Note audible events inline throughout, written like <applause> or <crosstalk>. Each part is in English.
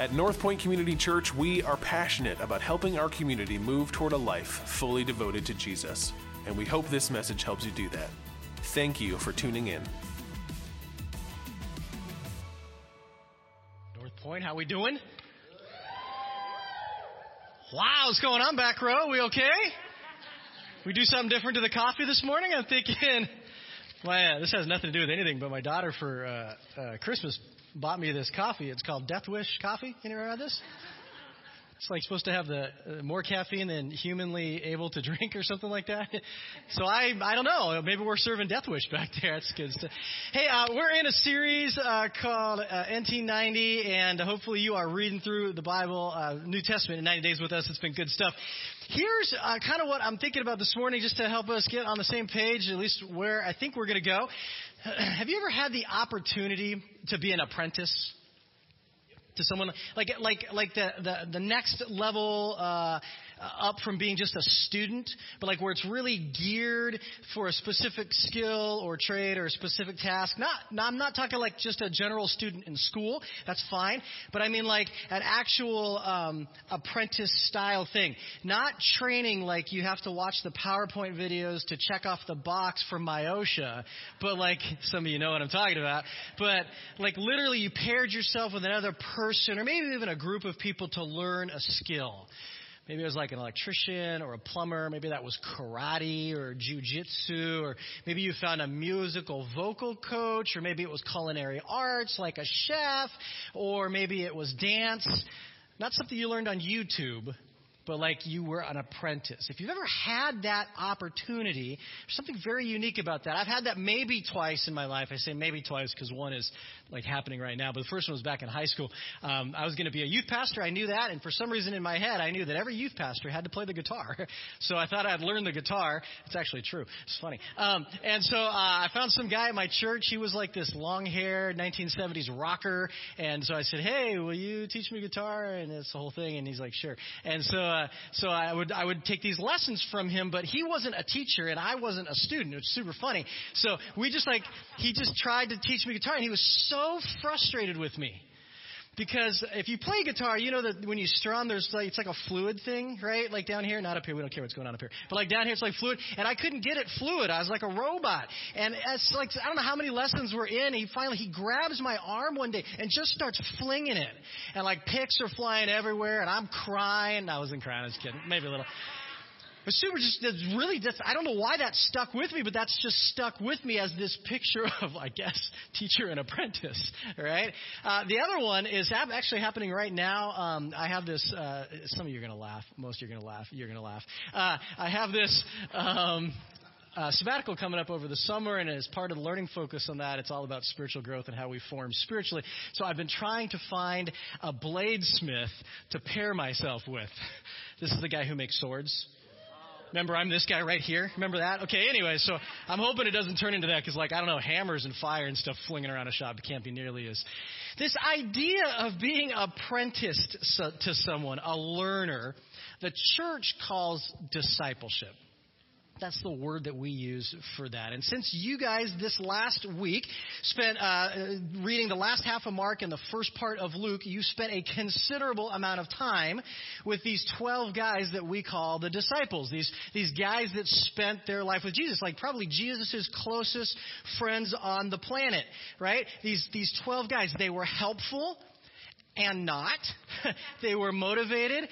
At North Point Community Church, we are passionate about helping our community move toward a life fully devoted to Jesus, and we hope this message helps you do that. Thank you for tuning in. North Point, how we doing? Wow, what's going on back row? We okay? We do something different to the coffee this morning? I'm thinking, well, yeah, this has nothing to do with anything, but my daughter for uh, uh, Christmas bought me this coffee. It's called Death Wish Coffee. Ever heard this? It's like supposed to have the uh, more caffeine than humanly able to <laughs> drink or something like that. So I I don't know. Maybe we're serving Death Wish back there. That's good stuff. Hey, uh, we're in a series uh, called uh, NT90, and hopefully you are reading through the Bible, uh, New Testament in 90 days with us. It's been good stuff. Here's uh, kind of what I'm thinking about this morning, just to help us get on the same page, at least where I think we're going to go. <clears throat> Have you ever had the opportunity to be an apprentice? To someone like like like the the, the next level uh, up from being just a student, but like where it's really geared for a specific skill or trade or a specific task. Not, not I'm not talking like just a general student in school. That's fine, but I mean like an actual um, apprentice style thing. Not training like you have to watch the PowerPoint videos to check off the box for my OSHA, but like some of you know what I'm talking about. But like literally, you paired yourself with another person or maybe even a group of people to learn a skill. Maybe it was like an electrician or a plumber. Maybe that was karate or jujitsu, or maybe you found a musical vocal coach, or maybe it was culinary arts like a chef, or maybe it was dance. Not something you learned on YouTube, but like you were an apprentice. If you've ever had that opportunity, there's something very unique about that. I've had that maybe twice in my life. I say maybe twice because one is like happening right now, but the first one was back in high school. Um, I was going to be a youth pastor. I knew that, and for some reason in my head, I knew that every youth pastor had to play the guitar. <laughs> so I thought I'd learn the guitar. It's actually true. It's funny. Um, and so uh, I found some guy at my church. He was like this long-haired 1970s rocker, and so I said, "Hey, will you teach me guitar?" And it's the whole thing. And he's like, "Sure." And so uh, so I would I would take these lessons from him, but he wasn't a teacher and I wasn't a student. It was super funny. So we just like he just tried to teach me guitar, and he was so frustrated with me because if you play guitar, you know that when you strum, there's like it's like a fluid thing, right? Like down here, not up here. We don't care what's going on up here, but like down here, it's like fluid. And I couldn't get it fluid. I was like a robot. And it's like I don't know how many lessons we're in. He finally he grabs my arm one day and just starts flinging it, and like picks are flying everywhere, and I'm crying. I wasn't crying. I was kidding. Maybe a little. But super just really I don't know why that stuck with me, but that's just stuck with me as this picture <laughs> of I guess teacher and apprentice, right? Uh, the other one is actually happening right now. Um, I have this. Uh, some of you are gonna laugh. Most of you are gonna laugh. You're gonna laugh. Uh, I have this. Um, uh, sabbatical coming up over the summer, and as part of the learning focus on that, it's all about spiritual growth and how we form spiritually. So I've been trying to find a bladesmith to pair myself with. This is the guy who makes swords. Remember, I'm this guy right here. Remember that? Okay, anyway, so I'm hoping it doesn't turn into that because, like, I don't know, hammers and fire and stuff flinging around a shop it can't be nearly as. This idea of being apprenticed to someone, a learner, the church calls discipleship. That's the word that we use for that. And since you guys this last week spent uh, reading the last half of Mark and the first part of Luke, you spent a considerable amount of time with these 12 guys that we call the disciples. These, these guys that spent their life with Jesus, like probably Jesus' closest friends on the planet, right? These, these 12 guys, they were helpful and not. <laughs> they were motivated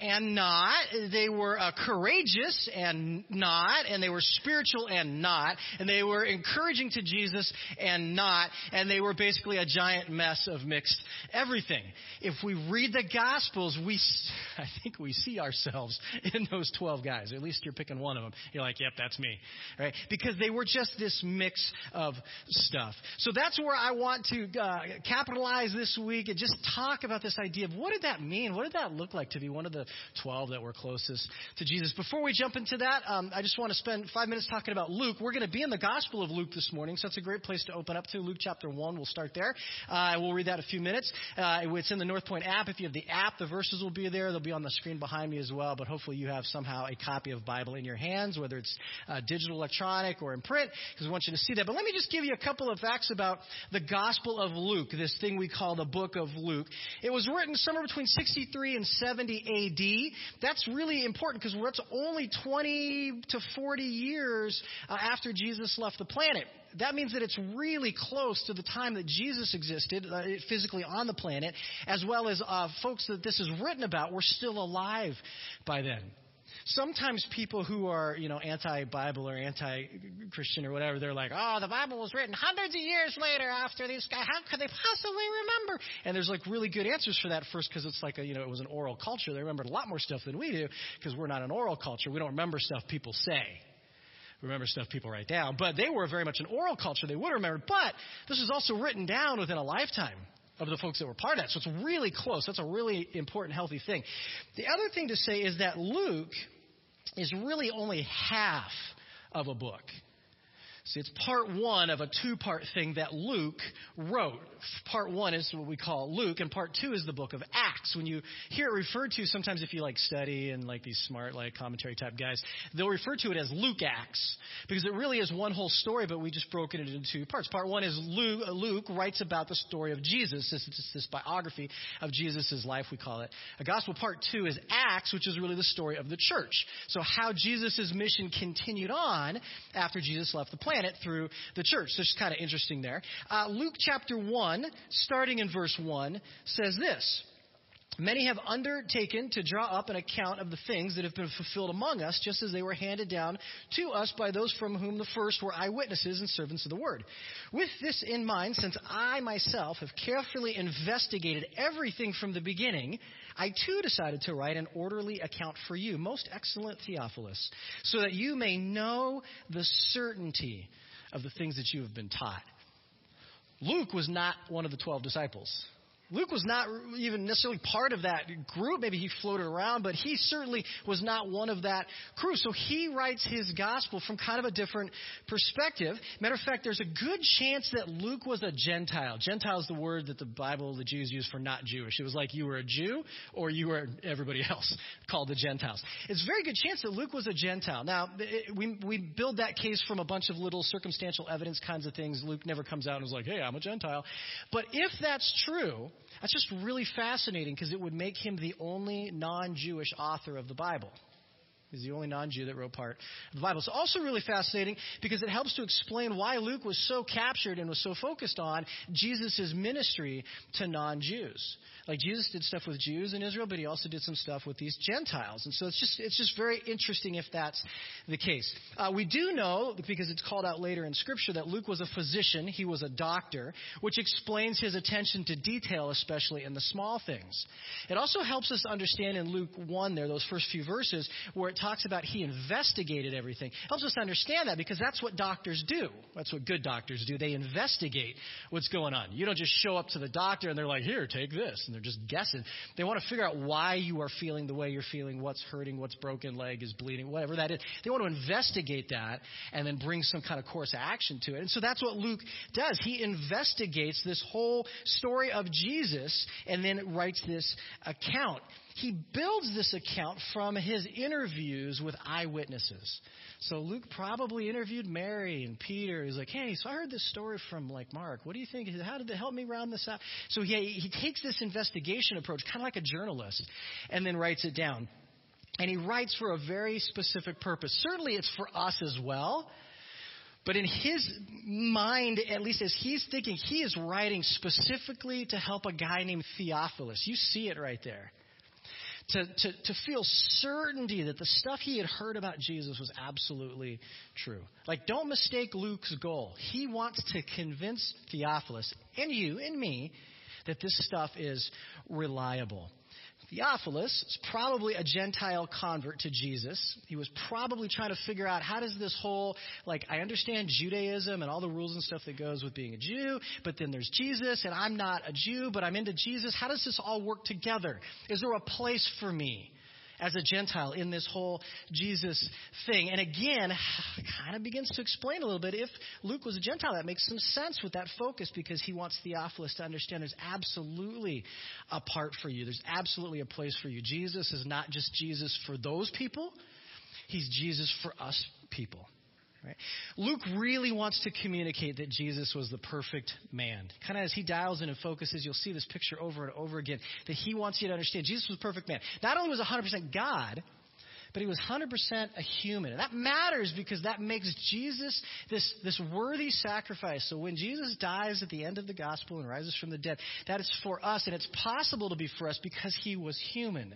and not. They were uh, courageous and not. And they were spiritual and not. And they were encouraging to Jesus and not. And they were basically a giant mess of mixed everything. If we read the Gospels, we, <laughs> I think we see ourselves <laughs> in those 12 guys. At least you're picking one of them. You're like, yep, that's me. Right? Because they were just this mix of stuff. So that's where I want to uh, capitalize this week and just talk about this idea of what did that mean? What did that look like to be one of the 12 that were closest to Jesus. Before we jump into that, um, I just want to spend five minutes talking about Luke. We're going to be in the Gospel of Luke this morning, so that's a great place to open up to. Luke chapter 1, we'll start there. Uh, we'll read that a few minutes. Uh, it's in the North Point app. If you have the app, the verses will be there. They'll be on the screen behind me as well, but hopefully you have somehow a copy of Bible in your hands, whether it's uh, digital, electronic, or in print, because we want you to see that. But let me just give you a couple of facts about the Gospel of Luke, this thing we call the book of Luke. It was written somewhere between 63 and 70 AD. That's really important because that's only 20 to 40 years uh, after Jesus left the planet that means that it's really close to the time that Jesus existed uh, physically on the planet, as well as uh, folks that this is written about were still alive by then sometimes people who are, you know, anti-Bible or anti-Christian or whatever, they're like, oh, the Bible was written hundreds of years later after these guys. How could they possibly remember? And there's like really good answers for that. First, because it's like a, you know, it was an oral culture. They remembered a lot more stuff than we do because we're not an oral culture. We don't remember stuff people say We remember stuff people write down. But they were very much an oral culture. They would remember. But this was also written down within a lifetime of the folks that were part of that. So it's really close. That's a really important, healthy thing. The other thing to say is that Luke is really only half of a book. See, it's part one of a two part thing that Luke wrote. Part one is what we call Luke, and part two is the book of Acts. When you hear it referred to, sometimes if you like study and like these smart, like commentary type guys, they'll refer to it as Luke Acts because it really is one whole story, but we just broken it into two parts. Part one is Luke, Luke writes about the story of Jesus. This is this biography of Jesus' life, we call it. A gospel part two is Acts, which is really the story of the church. So how Jesus' mission continued on after Jesus left the planet planet through the church. So it's kind of interesting there. Uh, Luke chapter 1, starting in verse 1, says this. Many have undertaken to draw up an account of the things that have been fulfilled among us, just as they were handed down to us by those from whom the first were eyewitnesses and servants of the word. With this in mind, since I myself have carefully investigated everything from the beginning, I too decided to write an orderly account for you, most excellent Theophilus, so that you may know the certainty of the things that you have been taught. Luke was not one of the twelve disciples. Luke was not even necessarily part of that group. Maybe he floated around, but he certainly was not one of that crew. So he writes his gospel from kind of a different perspective. Matter of fact, there's a good chance that Luke was a Gentile. Gentile is the word that the Bible, the Jews use for not Jewish. It was like you were a Jew or you were everybody else <laughs> called the Gentiles. It's a very good chance that Luke was a Gentile. Now, we, we build that case from a bunch of little circumstantial evidence kinds of things. Luke never comes out and is like, hey, I'm a Gentile. But if that's true, that's just really fascinating because it would make him the only non Jewish author of the Bible. He's the only non Jew that wrote part of the Bible. It's also really fascinating because it helps to explain why Luke was so captured and was so focused on Jesus' ministry to non Jews. Like Jesus did stuff with Jews in Israel, but he also did some stuff with these Gentiles. And so it's just, it's just very interesting if that's the case. Uh, we do know, because it's called out later in Scripture, that Luke was a physician, he was a doctor, which explains his attention to detail, especially in the small things. It also helps us understand in Luke 1 there, those first few verses, where it talks about he investigated everything. Helps us understand that because that's what doctors do. That's what good doctors do. They investigate what's going on. You don't just show up to the doctor and they're like, here, take this. And they're just guessing. They want to figure out why you are feeling the way you're feeling, what's hurting, what's broken, leg is bleeding, whatever that is. They want to investigate that and then bring some kind of course of action to it. And so that's what Luke does. He investigates this whole story of Jesus and then writes this account he builds this account from his interviews with eyewitnesses. So Luke probably interviewed Mary and Peter. He's like, hey, so I heard this story from like Mark. What do you think? How did it help me round this out? So he, he takes this investigation approach, kind of like a journalist, and then writes it down. And he writes for a very specific purpose. Certainly it's for us as well. But in his mind, at least as he's thinking, he is writing specifically to help a guy named Theophilus. You see it right there to, to, to feel certainty that the stuff he had heard about Jesus was absolutely true. Like, don't mistake Luke's goal. He wants to convince Theophilus and you and me that this stuff is reliable. Theophilus is probably a Gentile convert to Jesus. He was probably trying to figure out how does this whole, like, I understand Judaism and all the rules and stuff that goes with being a Jew, but then there's Jesus, and I'm not a Jew, but I'm into Jesus. How does this all work together? Is there a place for me? As a Gentile in this whole Jesus thing. And again, <sighs> kind of begins to explain a little bit. If Luke was a Gentile, that makes some sense with that focus because he wants Theophilus to understand there's absolutely a part for you. There's absolutely a place for you. Jesus is not just Jesus for those people, he's Jesus for us people. Right? Luke really wants to communicate that Jesus was the perfect man. Kind of as he dials in and focuses, you'll see this picture over and over again that he wants you to understand Jesus was a perfect man. Not only was 100% God, but he was 100% a human. And that matters because that makes Jesus this, this worthy sacrifice. So when Jesus dies at the end of the gospel and rises from the dead, that is for us, and it's possible to be for us because he was human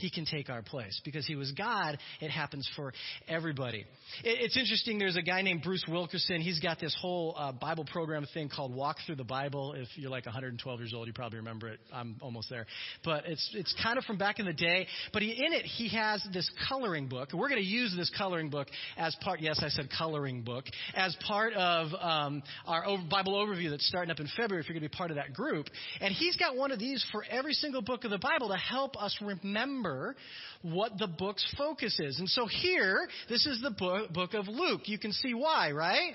he can take our place. Because he was God, it happens for everybody. It's interesting, there's a guy named Bruce Wilkerson. He's got this whole uh, Bible program thing called Walk Through the Bible. If you're like 112 years old, you probably remember it. I'm almost there. But it's, it's kind of from back in the day. But he, in it, he has this coloring book. We're going to use this coloring book as part, yes, I said coloring book, as part of um, our Bible overview that's starting up in February if you're going to be part of that group. And he's got one of these for every single book of the Bible to help us remember remember what the book's focus is. And so here, this is the book, book of Luke. You can see why, right?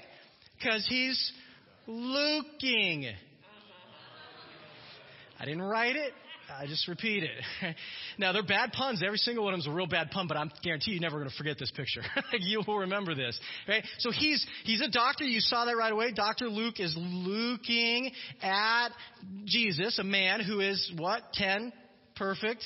Because he's looking. I didn't write it. I just repeat it. <laughs> now they're bad puns. Every single one of them is a real bad pun, but I'm guarantee you're never going to forget this picture. <laughs> you will remember this, right? So he's he's a doctor. You saw that right away. Doctor Luke is looking at Jesus, a man who is what ten, perfect,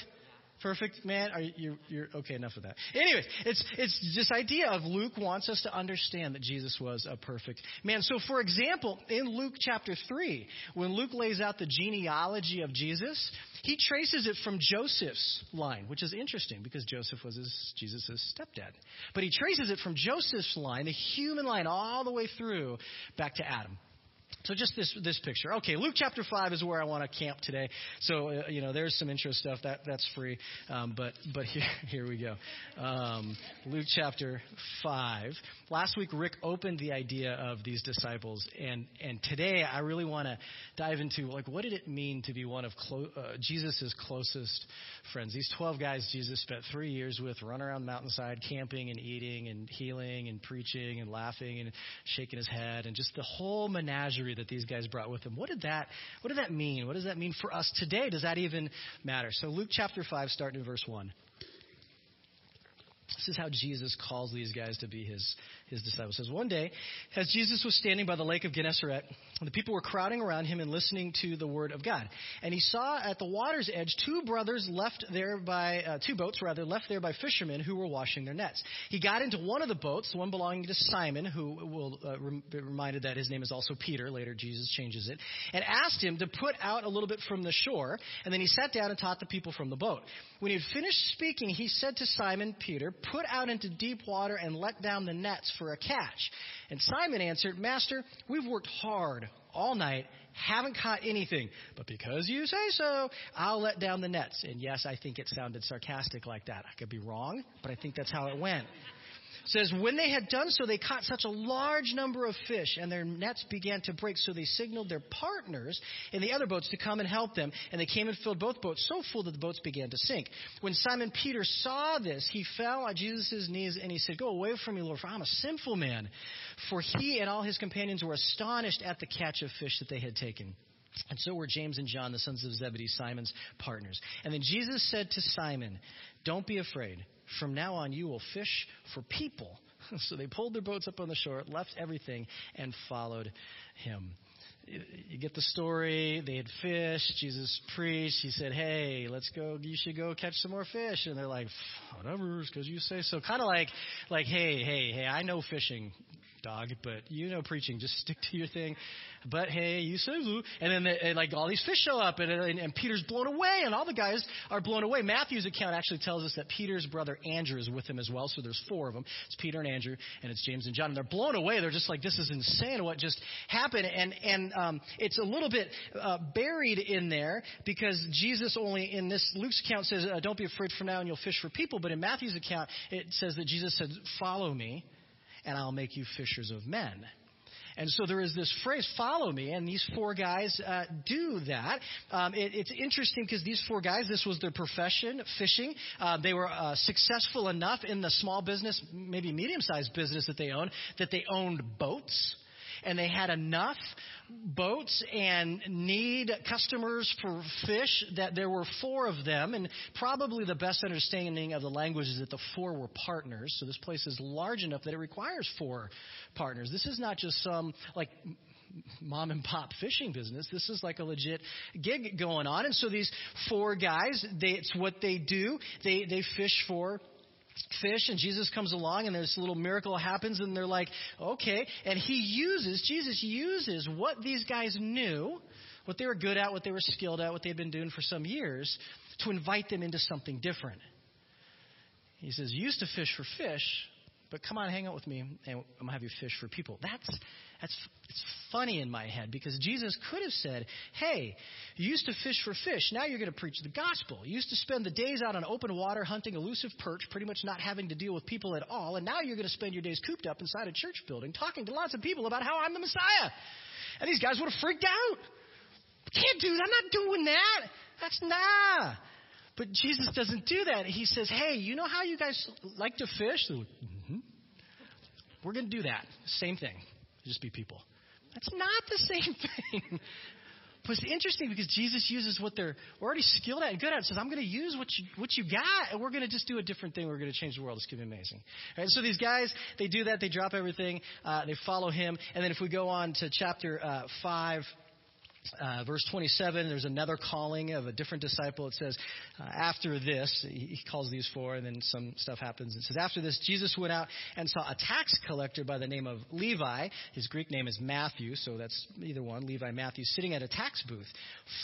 perfect man? Are you, you're, okay? Enough of that. Anyways, it's it's this idea of Luke wants us to understand that Jesus was a perfect man. So, for example, in Luke chapter three, when Luke lays out the genealogy of Jesus, he traces it from Joseph's line, which is interesting because Joseph was his, Jesus' stepdad. But he traces it from Joseph's line, the human line, all the way through back to Adam. So just this this picture. Okay, Luke chapter five is where I want to camp today. So uh, you know, there's some intro stuff that that's free, um, but but <laughs> here here we go. Um, Luke chapter five. Last week Rick opened the idea of these disciples, and and today I really want to dive into like what did it mean to be one of clo- uh, Jesus's closest friends. These twelve guys Jesus spent three years with, run around the mountainside, camping and eating and healing and preaching and laughing and shaking his head and just the whole menagerie that these guys brought with them. What did that, what did that mean? What does that mean for us today? Does that even matter? So Luke chapter 5, starting in verse 1. This is how Jesus calls these guys to be his, his disciples. Says, One day, as Jesus was standing by the lake of Gennesaret, the people were crowding around him and listening to the word of God. And he saw at the water's edge two brothers left there by, uh, two boats rather, left there by fishermen who were washing their nets. He got into one of the boats, the one belonging to Simon, who will uh, be reminded that his name is also Peter. Later, Jesus changes it. And asked him to put out a little bit from the shore. And then he sat down and taught the people from the boat. When he had finished speaking, he said to Simon Peter, Put out into deep water and let down the nets for a catch. And Simon answered, Master, we've worked hard all night, haven't caught anything. But because you say so, I'll let down the nets. And yes, I think it sounded sarcastic like that. I could be wrong, but I think that's how it went says, When they had done so, they caught such a large number of fish, and their nets began to break. So they signaled their partners in the other boats to come and help them. And they came and filled both boats so full that the boats began to sink. When Simon Peter saw this, he fell at Jesus' knees and he said, Go away from me, Lord, for I'm a sinful man. For he and all his companions were astonished at the catch of fish that they had taken. And so were James and John, the sons of Zebedee, Simon's partners. And then Jesus said to Simon, Don't be afraid. From now on, you will fish for people. <laughs> so they pulled their boats up on the shore, left everything, and followed him. You get the story. They had fished. Jesus preached. He said, "Hey, let's go. You should go catch some more fish." And they're like, "Whatever, because you say so." Kind of like, like, "Hey, hey, hey, I know fishing dog, but you know preaching. Just stick to your thing. But hey, you say. And then the, and like all these fish show up, and, and, and Peter's blown away, and all the guys are blown away. Matthew's account actually tells us that Peter's brother Andrew is with him as well. So there's four of them. It's Peter and Andrew, and it's James and John. And they're blown away. They're just like, this is insane. What just happened? And and um, it's a little bit uh, buried in there because Jesus only in this Luke's account says, uh, "Don't be afraid for now, and you'll fish for people." But in Matthew's account, it says that Jesus said, "Follow me." And I'll make you fishers of men. And so there is this phrase, follow me, and these four guys uh, do that. Um, it, it's interesting because these four guys, this was their profession, fishing. Uh, they were uh, successful enough in the small business, maybe medium sized business that they owned, that they owned boats and they had enough boats and need customers for fish that there were four of them and probably the best understanding of the language is that the four were partners so this place is large enough that it requires four partners this is not just some like mom and pop fishing business. This is like a legit gig going on. And so these four guys, they, it's what they do. They, they fish for fish and Jesus comes along and this little miracle happens and they're like, okay. And he uses, Jesus uses what these guys knew, what they were good at, what they were skilled at, what they had been doing for some years to invite them into something different. He says, used to fish for fish, but come on, hang out with me and I'm to have you fish for people. That's that's it's funny in my head because Jesus could have said, "Hey, you used to fish for fish. Now you're to preach the gospel. You used to spend the days out on open water hunting elusive perch, pretty much not having to deal with people at all, and now you're to spend your days cooped up inside a church building talking to lots of people about how I'm the Messiah." And these guys would have freaked out. Can't do that. I'm not doing that. That's nah. But Jesus doesn't do that. He says, "Hey, you know how you guys like to fish? We're going to do that. Same thing just be people. That's not the same <laughs> thing. But it's interesting because Jesus uses what they're already skilled at and good at. Says, I'm going to use what you, what you got, and we're going to just do a different thing. We're going to change the world. It's going to be amazing. Right, so these guys, they do that. They drop everything. Uh, they follow him. And then if we go on to chapter uh, 5, uh, verse 27, there's another calling of a different disciple. It says, uh, after this, he calls these four, and then some stuff happens. It says, after this, Jesus went out and saw a tax collector by the name of Levi. His Greek name is Matthew, so that's either one, Levi, Matthew, sitting at a tax booth.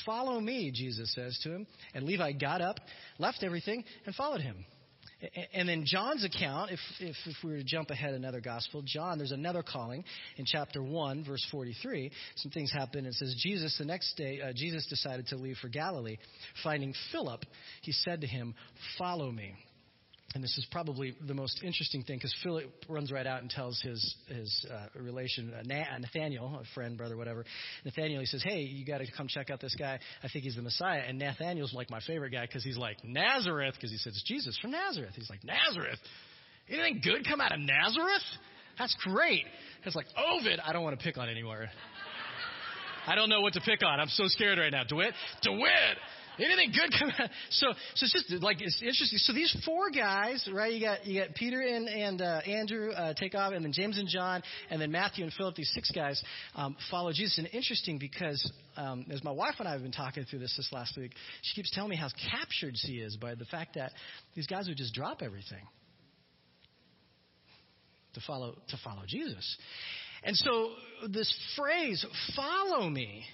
Follow me, Jesus says to him. And Levi got up, left everything, and followed him. And then John's account, if, if, if, we were to jump ahead another gospel, John, there's another calling in chapter 1, verse 43. Some things happen. It says, Jesus, the next day, uh, Jesus decided to leave for Galilee. Finding Philip, he said to him, Follow me and this is probably the most interesting thing because Philip runs right out and tells his his uh, relation uh, Nathaniel, a friend, brother, whatever. Nathaniel, he says, "Hey, you got to come check out this guy. I think he's the Messiah." And Nathaniel's like my favorite guy because he's like Nazareth because he says Jesus from Nazareth. He's like Nazareth. Anything good come out of Nazareth? That's great. It's like Ovid. I don't want to pick on anywhere. I don't know what to pick on. I'm so scared right now. DeWitt? DeWitt! Anything good come out? <laughs> So, so it's just like it's interesting. So these four guys, right? You got you got Peter and and uh, Andrew uh, take off, and then James and John, and then Matthew and Philip. These six guys um, follow Jesus. And interesting because um, as my wife and I have been talking through this this last week, she keeps telling me how captured she is by the fact that these guys would just drop everything to follow to follow Jesus. And so this phrase, "follow me."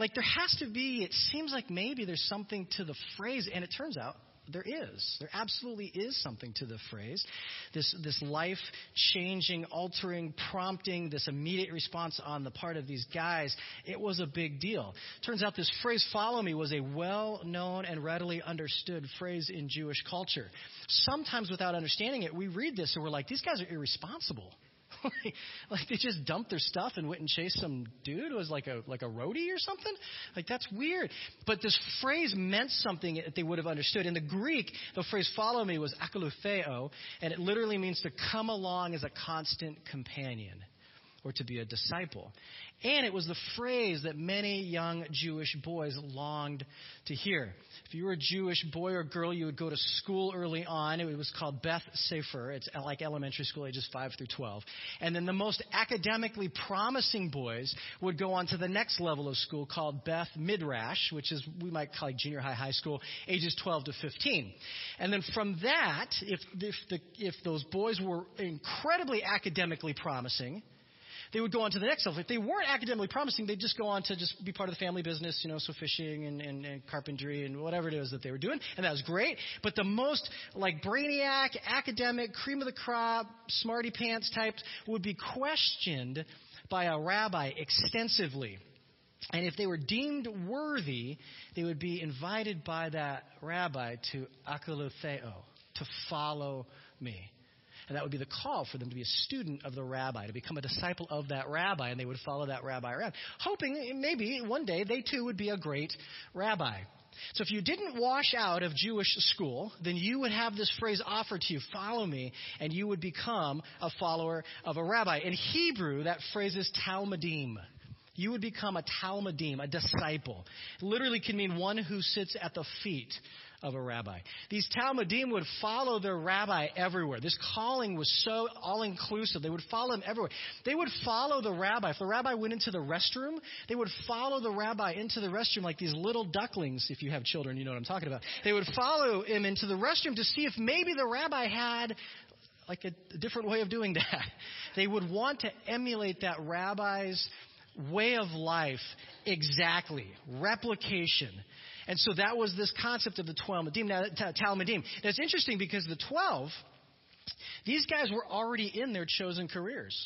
Like there has to be, it seems like maybe there's something to the phrase, and it turns out there is. There absolutely is something to the phrase. This, this life changing, altering, prompting, this immediate response on the part of these guys, it was a big deal. Turns out this phrase, follow me, was a well known and readily understood phrase in Jewish culture. Sometimes without understanding it, we read this and we're like, these guys are irresponsible. <laughs> like they just dumped their stuff and went and chased some dude who was like a like a roadie or something. Like that's weird. But this phrase meant something that they would have understood. In the Greek, the phrase "follow me" was akolutheo, and it literally means to come along as a constant companion or to be a disciple. And it was the phrase that many young Jewish boys longed to hear. If you were a Jewish boy or girl, you would go to school early on. It was called Beth Sefer. It's like elementary school, ages 5 through 12. And then the most academically promising boys would go on to the next level of school called Beth Midrash, which is, we might call like junior high, high school, ages 12 to 15. And then from that, if, if, the, if those boys were incredibly academically promising, they would go on to the next level. If they weren't academically promising, they'd just go on to just be part of the family business, you know, so fishing and, and, and carpentry and whatever it is that they were doing. And that was great. But the most like brainiac, academic, cream of the crop, smarty pants types would be questioned by a rabbi extensively. And if they were deemed worthy, they would be invited by that rabbi to akolutheo, to follow me. And that would be the call for them to be a student of the rabbi, to become a disciple of that rabbi, and they would follow that rabbi around, hoping maybe one day they too would be a great rabbi. So if you didn't wash out of Jewish school, then you would have this phrase offered to you, follow me, and you would become a follower of a rabbi. In Hebrew, that phrase is Talmidim. You would become a Talmidim, a disciple. It literally can mean one who sits at the feet of a rabbi. These Talmidim would follow their rabbi everywhere. This calling was so all inclusive. They would follow him everywhere. They would follow the rabbi. If the rabbi went into the restroom, they would follow the rabbi into the restroom like these little ducklings. If you have children, you know what I'm talking about. They would follow him into the restroom to see if maybe the rabbi had like a, a different way of doing that. <laughs> They would want to emulate that rabbi's way of life exactly, replication. And so that was this concept of the Talmidim. Now, Talmidim. Now, it's interesting because the 12, these guys were already in their chosen careers.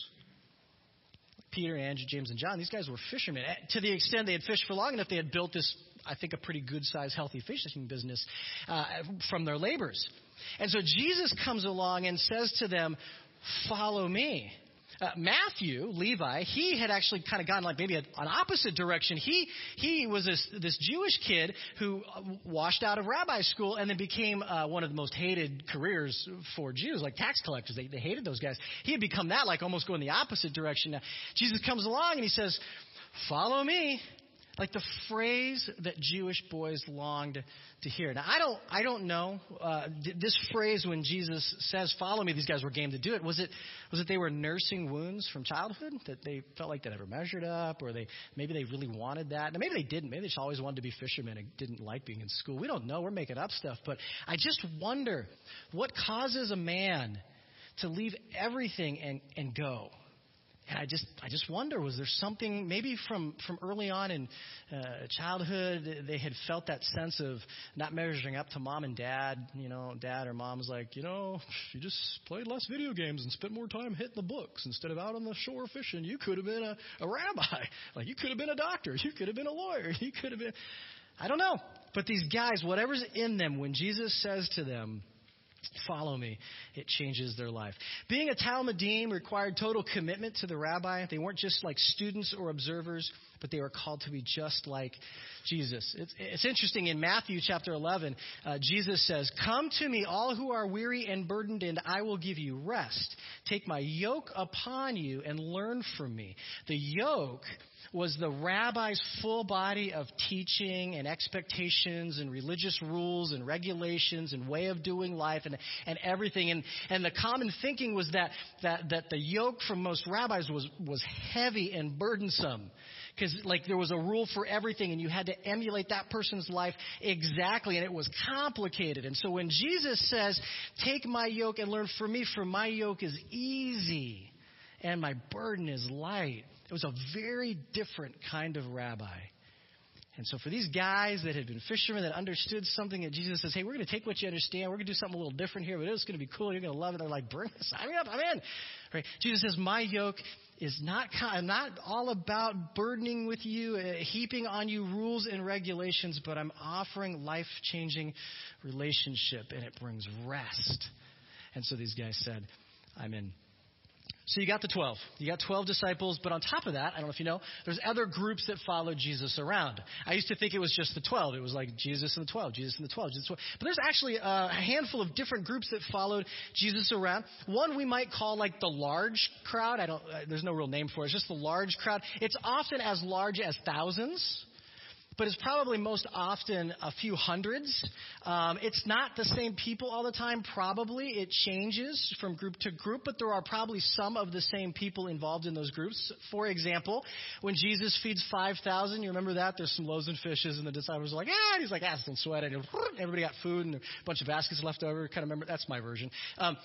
Peter, Andrew, James, and John, these guys were fishermen. Eh, to the extent they had fished for long enough, they had built this, I think, a pretty good sized, healthy fishing business uh, from their labors. And so Jesus comes along and says to them, Follow me. Uh, Matthew, Levi, he had actually kind of gone like maybe a, an opposite direction. He, he was this, this Jewish kid who uh, washed out of rabbi school and then became uh, one of the most hated careers for Jews, like tax collectors. They, they hated those guys. He had become that, like almost going the opposite direction. Now, Jesus comes along and he says, Follow me. Like the phrase that Jewish boys longed to hear. Now, I don't, I don't know uh, this phrase when Jesus says, "Follow me." These guys were game to do it. Was it, was it they were nursing wounds from childhood that they felt like they never measured up, or they maybe they really wanted that? Now, maybe they didn't. Maybe they just always wanted to be fishermen and didn't like being in school. We don't know. We're making up stuff. But I just wonder what causes a man to leave everything and, and go. And I just, I just wonder, was there something maybe from, from early on in uh, childhood they had felt that sense of not measuring up to mom and dad? You know, dad or mom's like, you know, you just played less video games and spent more time hitting the books instead of out on the shore fishing. You could have been a, a rabbi, <laughs> like you could have been a doctor, you could have been a lawyer, <laughs> you could have been, I don't know. But these guys, whatever's in them, when Jesus says to them, follow me, it changes their life. Being a Talmidim required total commitment to the rabbi. They weren't just like students or observers, but they were called to be just like Jesus. It's, it's interesting in Matthew chapter 11, uh, Jesus says, Come to me, all who are weary and burdened, and I will give you rest. Take my yoke upon you and learn from me. The yoke was the rabbi's full body of teaching and expectations and religious rules and regulations and way of doing life and, and everything. And, and the common thinking was that, that, that the yoke from most rabbis was, was heavy and burdensome because like there was a rule for everything and you had to emulate that person's life exactly and it was complicated and so when jesus says take my yoke and learn from me for my yoke is easy and my burden is light it was a very different kind of rabbi. And so for these guys that had been fishermen that understood something that Jesus says, hey, we're going to take what you understand. We're going to do something a little different here, but it's going to be cool. You're going to love it. They're like, bring this. Sign me up. I'm in. Right? Jesus says, my yoke is not, I'm not all about burdening with you, uh, heaping on you rules and regulations, but I'm offering life changing relationship and it brings rest. And so these guys said, I'm in. So you got the 12. You got 12 disciples, but on top of that, I don't know if you know, there's other groups that followed Jesus around. I used to think it was just the 12. It was like Jesus and the 12, Jesus and the 12, Jesus and the 12. But there's actually a handful of different groups that followed Jesus around. One we might call like the large crowd. I don't, uh, there's no real name for it. It's just the large crowd. It's often as large as thousands but it's probably most often a few hundreds. Um, it's not the same people all the time, probably. It changes from group to group, but there are probably some of the same people involved in those groups. For example, when Jesus feeds 5,000, you remember that? There's some loaves and fishes, and the disciples are like, ah, and he's like, ah, don't sweat. And <laughs> everybody got food and a bunch of baskets left over. Kind of remember, that's my version. Um,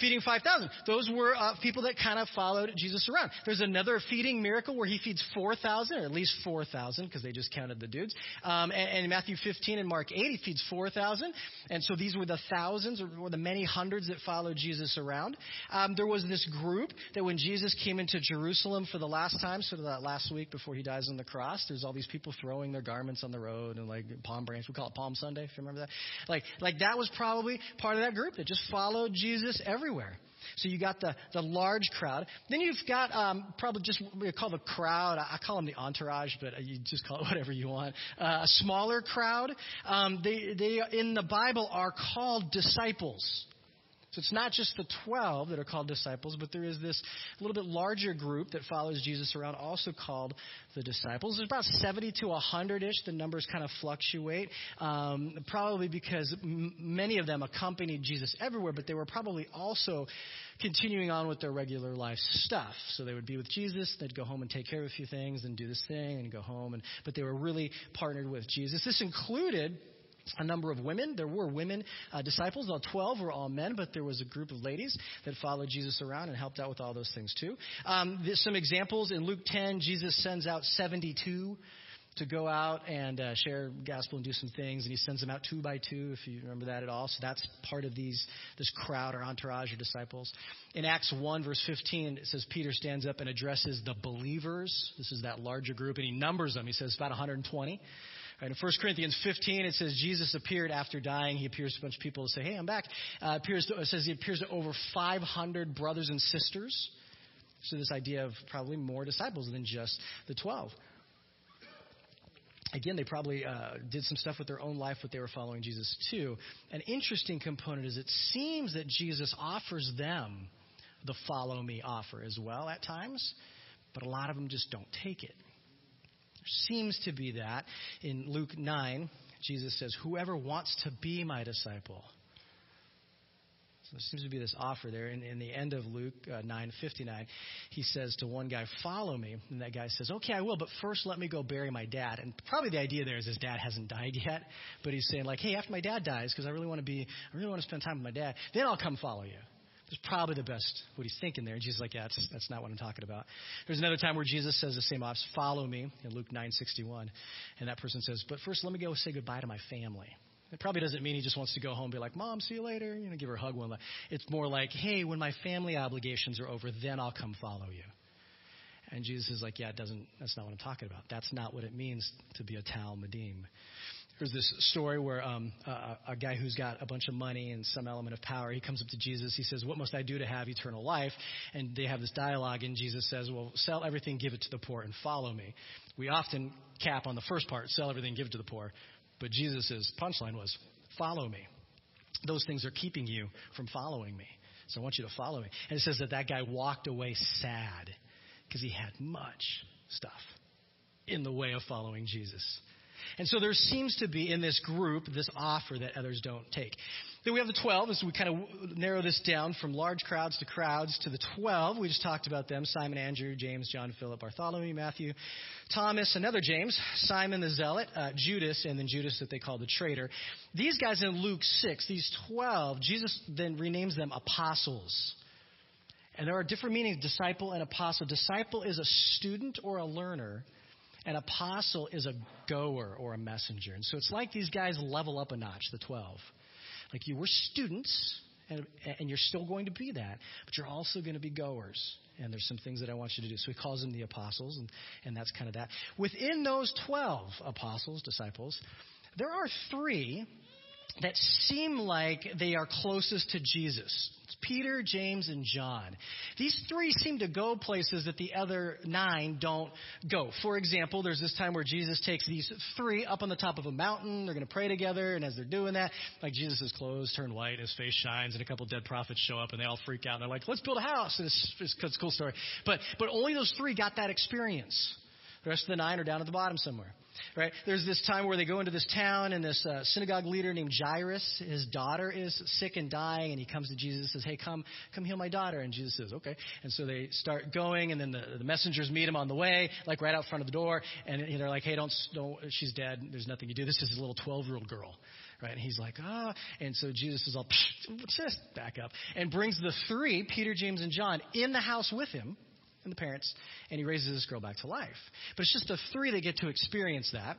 feeding 5,000, those were uh, people that kind of followed Jesus around. There's another feeding miracle where he feeds 4,000, or at least 4,000, because they just counted the dudes. Um, and, and, Matthew 15 and Mark 8, he feeds 4,000. And so these were the thousands or, the many hundreds that followed Jesus around. Um, there was this group that when Jesus came into Jerusalem for the last time, sort of that last week before he dies on the cross, there's all these people throwing their garments on the road and like palm branch. We call it Palm Sunday, if you remember that. Like, like that was probably part of that group that just followed Jesus everywhere. So you got the, the large crowd. Then you've got um, probably just what we call the crowd. I call them the entourage, but you just call it <laughs> whatever you want. Uh, a smaller crowd. Um, they, they in the Bible are called disciples. So it's not just the 12 that are called disciples, but there is this little bit larger group that follows Jesus around, also called the disciples. There's about 70 to 100 ish. The numbers kind of fluctuate, um, probably because m- many of them accompanied Jesus everywhere, but they were probably also continuing on with their regular life stuff. So they would be with Jesus, they'd go home and take care of a few things, and do this thing, and go home. And, but they were really partnered with Jesus. This included a number of women. There were women uh, disciples. All 12 were all men, but there was a group of ladies that followed Jesus around and helped out with all those things too. Um, some examples in Luke 10, Jesus sends out 72 to go out and uh, share gospel and do some things, and he sends them out two by two, if you remember that at all. So that's part of these this crowd or entourage or disciples. In Acts 1, verse 15, it says Peter stands up and addresses the believers. This is that larger group, and he numbers them. He says about 120. In 1 Corinthians 15, it says Jesus appeared after dying. He appears to a bunch of people to say, hey, I'm back. Uh, appears to, it says he appears to over 500 brothers and sisters. So this idea of probably more disciples than just the 12. Again, they probably uh, did some stuff with their own life, but they were following Jesus too. An interesting component is it seems that Jesus offers them the follow me offer as well at times, but a lot of them just don't take it. Seems to be that. In Luke 9, Jesus says, Whoever wants to be my disciple. So there seems to be this offer there. In, in the end of Luke uh, 9:59, he says to one guy, "Follow me," and that guy says, "Okay, I will, but first let me go bury my dad." And probably the idea there is his dad hasn't died yet, but he's saying like, "Hey, after my dad dies, because I really want to be, I really want to spend time with my dad, then I'll come follow you." That's probably the best what he's thinking there. And Jesus is like, yeah, that's, that's not what I'm talking about. There's another time where Jesus says the same office, follow me in Luke 9:61, and that person says, but first let me go say goodbye to my family. It probably doesn't mean he just wants to go home and be like, Mom, see you later, you know, give her a hug one. It's more like, hey, when my family obligations are over, then I'll come follow you. And Jesus is like, yeah, it doesn't. That's not what I'm talking about. That's not what it means to be a talmidim. There's this story where um, a, a guy who's got a bunch of money and some element of power, he comes up to Jesus. He says, What must I do to have eternal life? And they have this dialogue, and Jesus says, Well, sell everything, give it to the poor, and follow me. We often cap on the first part, sell everything, give it to the poor. But Jesus' punchline was, Follow me. Those things are keeping you from following me. So I want you to follow me. And it says that that guy walked away sad because he had much stuff in the way of following Jesus. And so there seems to be in this group this offer that others don't take. Then we have the 12 as we kind of narrow this down from large crowds to crowds to the 12. We just talked about them Simon, Andrew, James, John, Philip, Bartholomew, Matthew, Thomas, another James, Simon the Zealot, uh, Judas, and then Judas that they call the traitor. These guys in Luke 6, these 12, Jesus then renames them apostles. And there are different meanings disciple and apostle. Disciple is a student or a learner. An apostle is a goer or a messenger. And so it's like these guys level up a notch, the 12. Like you were students, and, and you're still going to be that, but you're also going to be goers. And there's some things that I want you to do. So he calls them the apostles, and, and that's kind of that. Within those 12 apostles, disciples, there are three that seem like they are closest to Jesus. It's Peter, James, and John. These three seem to go places that the other nine don't go. For example, there's this time where Jesus takes these three up on the top of a mountain. They're going to pray together, and as they're doing that, like Jesus' clothes turn white, his face shines, and a couple dead prophets show up, and they all freak out. And they're like, "Let's build a house!" And it's, it's, it's a cool story. But but only those three got that experience. The rest of the nine are down at the bottom somewhere. Right? There's this time where they go into this town, and this uh, synagogue leader named Jairus, his daughter is sick and dying, and he comes to Jesus and says, "Hey, come, come heal my daughter." And Jesus says, "Okay." And so they start going, and then the, the messengers meet him on the way, like right out front of the door, and they're like, "Hey, don't, don't, she's dead. There's nothing you do. This is a little 12-year-old girl." right? And he's like, ah. And so Jesus is all, this? Back up. And brings the three, Peter, James, and John, in the house with him and the parents, and he raises this girl back to life. But it's just the three that get to experience that.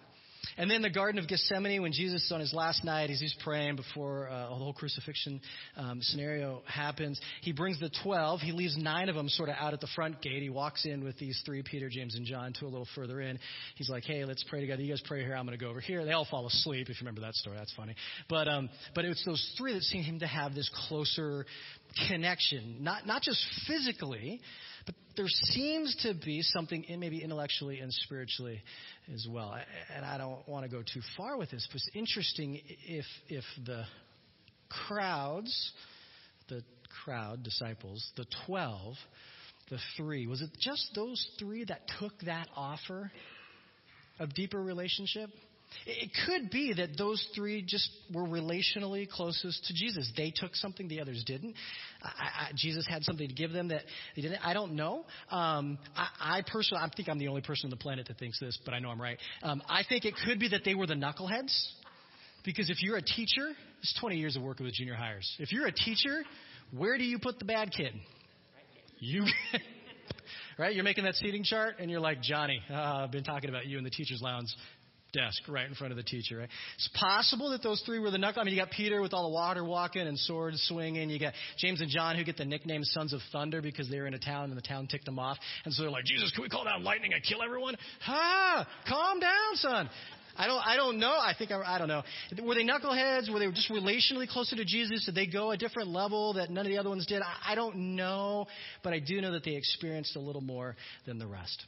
And then the Garden of Gethsemane, when Jesus is on his last night, as he's praying before uh, the whole crucifixion um, scenario happens, he brings the 12. He leaves nine of them sort of out at the front gate. He walks in with these three, Peter, James, and John, two a little further in. He's like, hey, let's pray together. You guys pray here. I'm going to go over here. They all fall asleep, if you remember that story. That's funny. But, um, but it's those three that seem to have this closer connection, not, not just physically, but there seems to be something in maybe intellectually and spiritually as well. And I don't want to go too far with this, but it's interesting if if the crowds, the crowd disciples, the twelve, the three, was it just those three that took that offer of deeper relationship? It could be that those three just were relationally closest to Jesus. They took something the others didn't. I, I, Jesus had something to give them that they didn't. I don't know. Um, I, I personally, I think I'm the only person on the planet that thinks this, but I know I'm right. Um, I think it could be that they were the knuckleheads. Because if you're a teacher, it's 20 years of working with junior hires. If you're a teacher, where do you put the bad kid? You. <laughs> right? You're making that seating chart, and you're like, Johnny, uh, I've been talking about you in the teacher's lounge desk right in front of the teacher, right? It's possible that those three were the knuckle. I mean, you got Peter with all the water walking and swords swinging. You got James and John who get the nickname Sons of Thunder because they were in a town and the town ticked them off. And so they're like, Jesus, can we call down lightning and kill everyone? Ha! Calm down, son. I don't, I don't know. I think, I, I don't know. Were they knuckleheads? Were they just relationally closer to Jesus? Did they go a different level that none of the other ones did? I, I don't know. But I do know that they experienced a little more than the rest.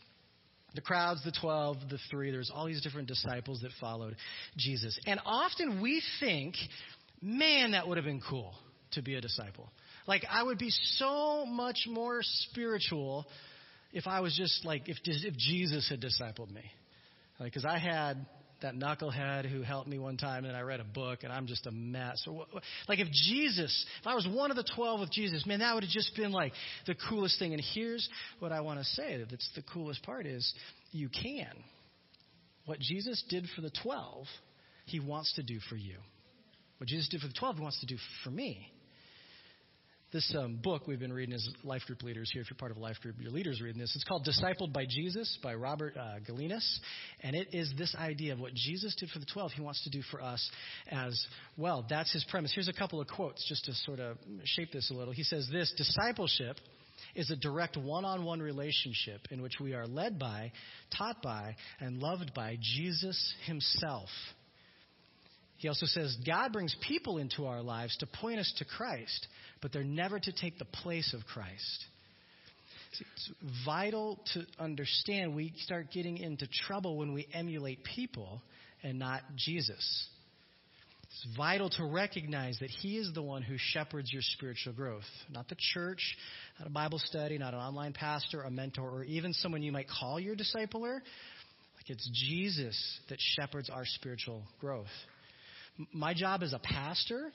The crowds, the 12, the three, there's all these different disciples that followed Jesus. And often we think, man, that would have been cool to be a disciple. Like, I would be so much more spiritual if I was just like, if, if Jesus had discipled me. Like, because I had that knucklehead who helped me one time and I read a book and I'm just a mess. Or, like if Jesus, if I was one of the 12 with Jesus, man, that would have just been like the coolest thing. And here's what I want to say that's the coolest part is you can. What Jesus did for the 12, he wants to do for you. What Jesus did for the 12, he wants to do for me. This um, book we've been reading as life group leaders here. If you're part of a life group, your leaders reading this. It's called Discipled by Jesus by Robert uh, Gelinas. And it is this idea of what Jesus did for the 12, he wants to do for us as well. That's his premise. Here's a couple of quotes just to sort of shape this a little. He says this Discipleship is a direct one on one relationship in which we are led by, taught by, and loved by Jesus himself. He also says God brings people into our lives to point us to Christ, but they're never to take the place of Christ. It's vital to understand we start getting into trouble when we emulate people and not Jesus. It's vital to recognize that He is the one who shepherds your spiritual growth, not the church, not a Bible study, not an online pastor, a mentor, or even someone you might call your discipler. Like it's Jesus that shepherds our spiritual growth. My job as a pastor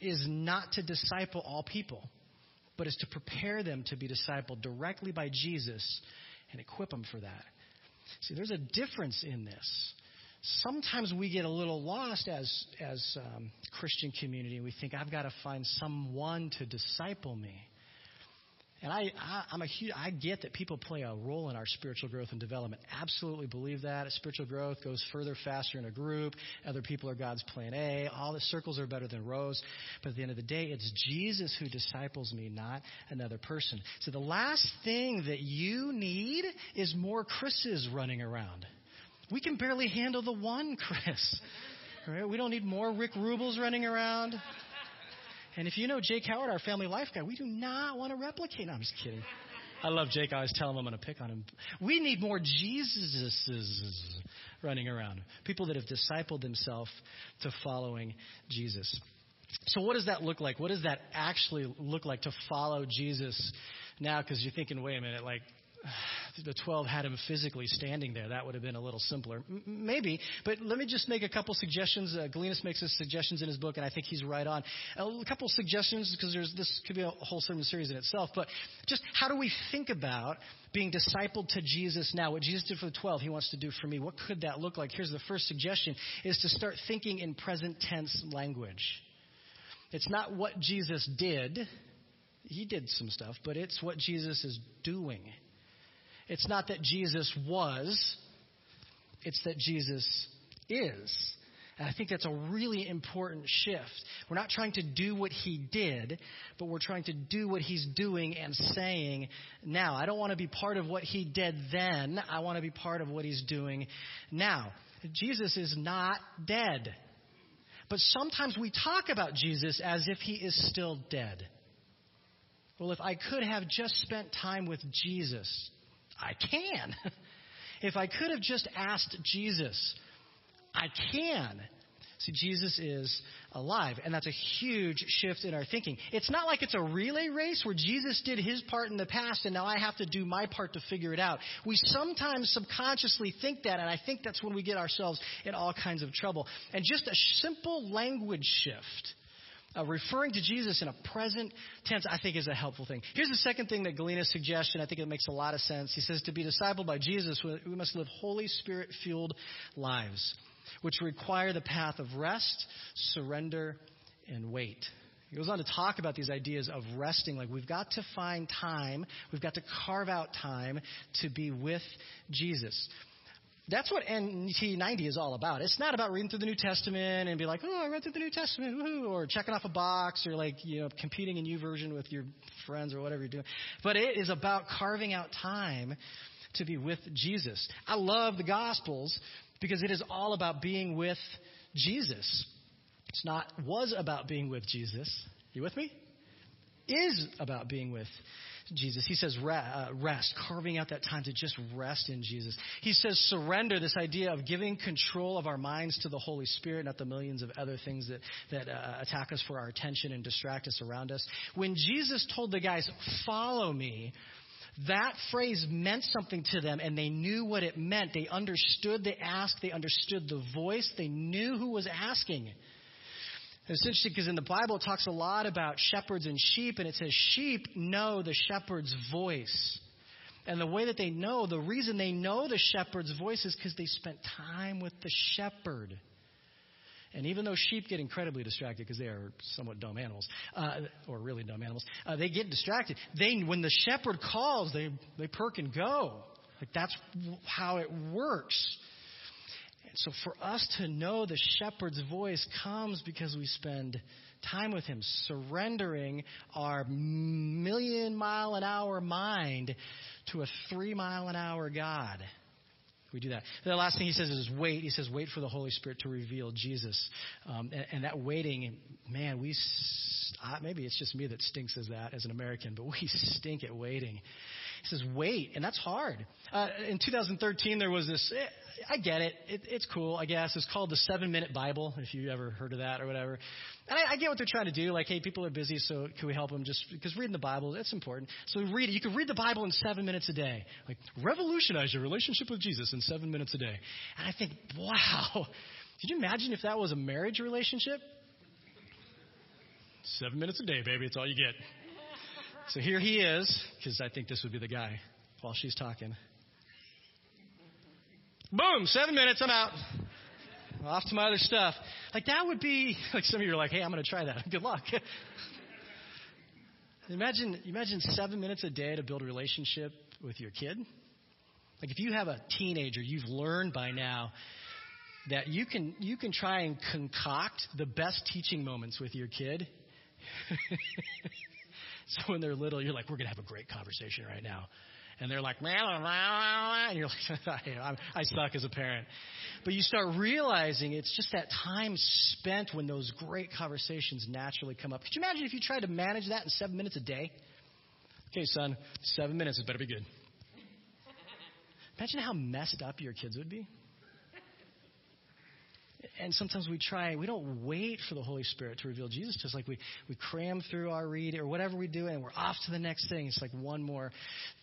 is not to disciple all people, but is to prepare them to be discipled directly by Jesus and equip them for that. See, there's a difference in this. Sometimes we get a little lost as as um, Christian community. And we think I've got to find someone to disciple me. And I, I, I'm a huge, I get that people play a role in our spiritual growth and development. Absolutely believe that. Spiritual growth goes further, faster in a group. Other people are God's plan A. All the circles are better than rows. But at the end of the day, it's Jesus who disciples me, not another person. So the last thing that you need is more Chris's running around. We can barely handle the one Chris. <laughs> Right? We don't need more Rick Rubles running around. And if you know Jake Howard, our family life guy, we do not want to replicate. No, I'm just kidding. I love Jake. I always tell him I'm going to pick on him. We need more Jesuses running around. People that have discipled themselves to following Jesus. So, what does that look like? What does that actually look like to follow Jesus now? Because you're thinking, wait a minute, like, <sighs> the 12 had him physically standing there. That would have been a little simpler. M- maybe. But let me just make a couple suggestions. Uh, Gelinas makes his suggestions in his book, and I think he's right on. A couple suggestions, because this could be a whole sermon series in itself, but just how do we think about being discipled to Jesus now? What Jesus did for the 12, he wants to do for me. What could that look like? Here's the first suggestion, is to start thinking in present tense language. It's not what Jesus did. He did some stuff, but it's what Jesus is doing. It's not that Jesus was, it's that Jesus is. And I think that's a really important shift. We're not trying to do what he did, but we're trying to do what he's doing and saying now. I don't want to be part of what he did then. I want to be part of what he's doing now. Jesus is not dead. But sometimes we talk about Jesus as if he is still dead. Well, if I could have just spent time with Jesus, I can. <laughs> if I could have just asked Jesus, I can. See, Jesus is alive, and that's a huge shift in our thinking. It's not like it's a relay race where Jesus did his part in the past and now I have to do my part to figure it out. We sometimes subconsciously think that, and I think that's when we get ourselves in all kinds of trouble. And just a simple language shift. Uh, referring to Jesus in a present tense, I think, is a helpful thing. Here's the second thing that Galena suggests, and I think it makes a lot of sense. He says, To be discipled by Jesus, we must live Holy Spirit fueled lives which require the path of rest, surrender, and wait. He goes on to talk about these ideas of resting. Like, we've got to find time, we've got to carve out time to be with Jesus. That's what NT90 is all about. It's not about reading through the New Testament and be like, oh, I read through the New Testament, woohoo, or checking off a box, or like, you know, competing in version with your friends or whatever you're doing. But it is about carving out time to be with Jesus. I love the Gospels because it is all about being with Jesus. It's not was about being with Jesus. You with me? Is about being with Jesus. He says uh, rest, carving out that time to just rest in Jesus. He says surrender, this idea of giving control of our minds to the Holy Spirit, not the millions of other things that, that uh, attack us for our attention and distract us around us. When Jesus told the guys, follow me, that phrase meant something to them and they knew what it meant. They understood the ask, they understood the voice, they knew who was asking. It's interesting because in the Bible it talks a lot about shepherds and sheep, and it says sheep know the shepherd's voice. And the way that they know, the reason they know the shepherd's voice is because they spent time with the shepherd. And even though sheep get incredibly distracted because they are somewhat dumb animals, uh, or really dumb animals, uh, they get distracted. They, when the shepherd calls, they, they perk and go. Like that's how it works. And so for us to know the shepherd's voice comes because we spend time with him, surrendering our million mile an hour mind to a three mile an hour God we do that. The last thing he says is wait. He says wait for the Holy Spirit to reveal Jesus. Um, and, and, that waiting, man, we maybe it's just me that stinks as that as an American, but we <laughs> stink at waiting. He says wait, and that's hard. Uh, in 2013, there was this. Eh, I get it. it. It's cool, I guess. It's called the Seven Minute Bible, if you ever heard of that or whatever. And I, I get what they're trying to do. Like, hey, people are busy, so can we help them? Just because reading the Bible, it's important. So read it. You can read the Bible in seven minutes a day. Like, revolutionize your relationship with Jesus in seven minutes a day. And I think, wow. Could you imagine if that was a marriage relationship? Seven minutes a day, baby. It's all you get. So here he is, because I think this would be the guy while she's talking. Boom, seven minutes, I'm out. Off to my other stuff. Like that would be like some of you are like, hey, I'm gonna try that. Good luck. <laughs> imagine imagine seven minutes a day to build a relationship with your kid. Like if you have a teenager, you've learned by now that you can you can try and concoct the best teaching moments with your kid. <laughs> <laughs> so when they're little, you're like, we're gonna have a great conversation right now and they're like, and you're like, <laughs> I suck as a parent. But you start realizing it's just that time spent when those great conversations naturally come up. Could you imagine if you tried to manage that in seven minutes a day? Okay, son, seven minutes, it better be good. Imagine how messed up your kids would be and sometimes we try, we don't wait for the Holy Spirit to reveal Jesus to us. Like we, we cram through our read or whatever we do and we're off to the next thing. It's like one more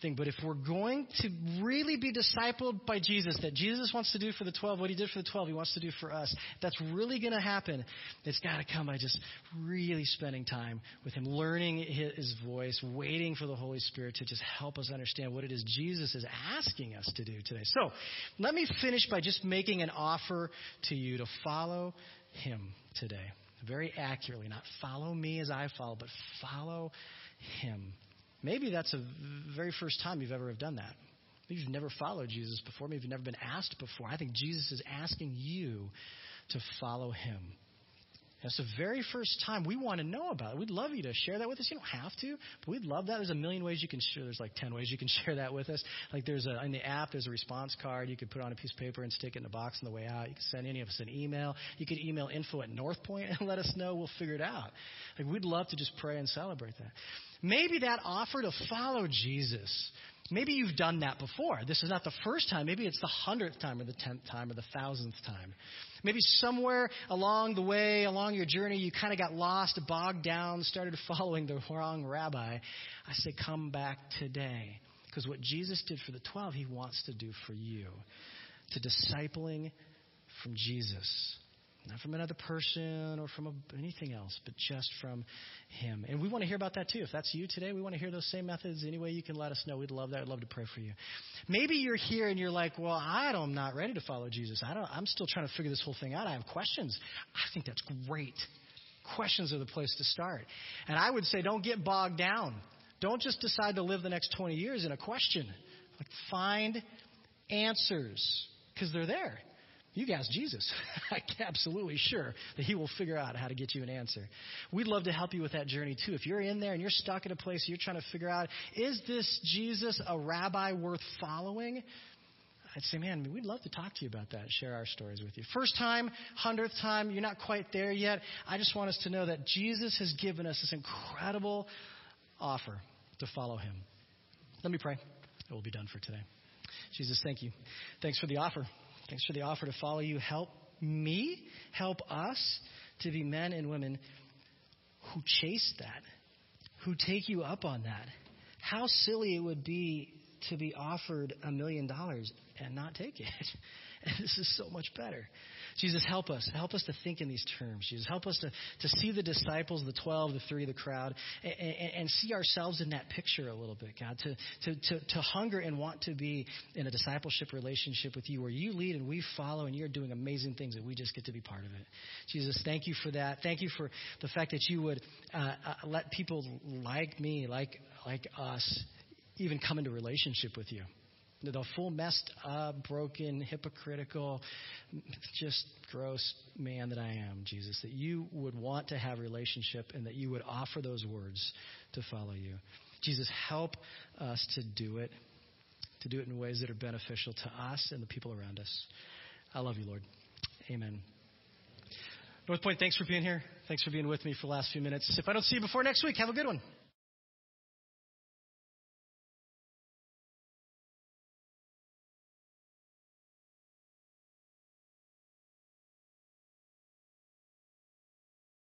thing. But if we're going to really be discipled by Jesus, that Jesus wants to do for the 12, what he did for the 12, he wants to do for us, that's really going to happen. It's got to come by just really spending time with him, learning his voice, waiting for the Holy Spirit to just help us understand what it is Jesus is asking us to do today. So let me finish by just making an offer to you to follow him today. Very accurately, not follow me as I follow, but follow him. Maybe that's the very first time you've ever have done that. Maybe you've never followed Jesus before. Maybe you've never been asked before. I think Jesus is asking you to follow him. It's the very first time we want to know about it. We'd love you to share that with us. You don't have to, but we'd love that. There's a million ways you can share. There's like 10 ways you can <laughs> share that with us. Like there's a, in the app, there's a response card. You could put on a piece of paper and stick it in a box on the way out. You can send any of us an email. You could email info at North Point and <laughs> let us know. We'll figure it out. Like we'd love to just pray and celebrate that. Maybe that offer to follow Jesus Maybe you've done that before. This is not the first time. Maybe it's the hundredth time or the tenth time or the thousandth time. Maybe somewhere along the way, along your journey, you kind of got lost, bogged down, started <laughs> following the wrong rabbi. I say, come back today. Because what Jesus did for the 12, he wants to do for you. To discipling from Jesus. Not from another person or from a, anything else, but just from Him. And we want to hear about that too. If that's you today, we want to hear those same methods. Any way you can let us know. We'd love that. I'd love to pray for you. Maybe you're here and you're like, well, I I'm not ready to follow Jesus. I don't, I'm still trying to figure this whole thing out. I have questions. I think that's great. Questions are the place to start. And I would say don't get bogged down. Don't just decide to live the next 20 years in a question. Like find answers because they're there. You can ask Jesus. <laughs> I'm absolutely sure that He will figure out how to get you an answer. We'd love to help you with that journey too. If you're in there and you're stuck in a place you're trying to figure out, is this Jesus a rabbi worth following? I'd say, man, we'd love to talk to you about that share our stories with you. First time, hundredth time, you're not quite there yet. I just want us to know that Jesus has given us this incredible offer to follow Him. Let me pray. It will be done for today. Jesus, thank you. Thanks for the offer. Thanks for the offer to follow you. Help me, help us to be men and women who chase that, who take you up on that. How silly it would be to be offered a million dollars and not take it. And <laughs> this is so much better. Jesus, help us. Help us to think in these terms. Jesus, help us to, to see the disciples, the 12, the three, the crowd, and, and, and see ourselves in that picture a little bit, God. To, to, to, to hunger and want to be in a discipleship relationship with you where you lead and we follow and you're doing amazing things and we just get to be part of it. Jesus, thank you for that. Thank you for the fact that you would uh, uh, let people like me, like, like us, even come into relationship with you the full messed up, broken, hypocritical, just gross man that I am, Jesus, that you would want to have relationship and that you would offer those words to follow you. Jesus, help us to do it, to do it in ways that are beneficial to us and the people around us. I love you, Lord. Amen. North Point, thanks for being here. Thanks for being with me for the last few minutes. If I don't see you before next week, have a good one.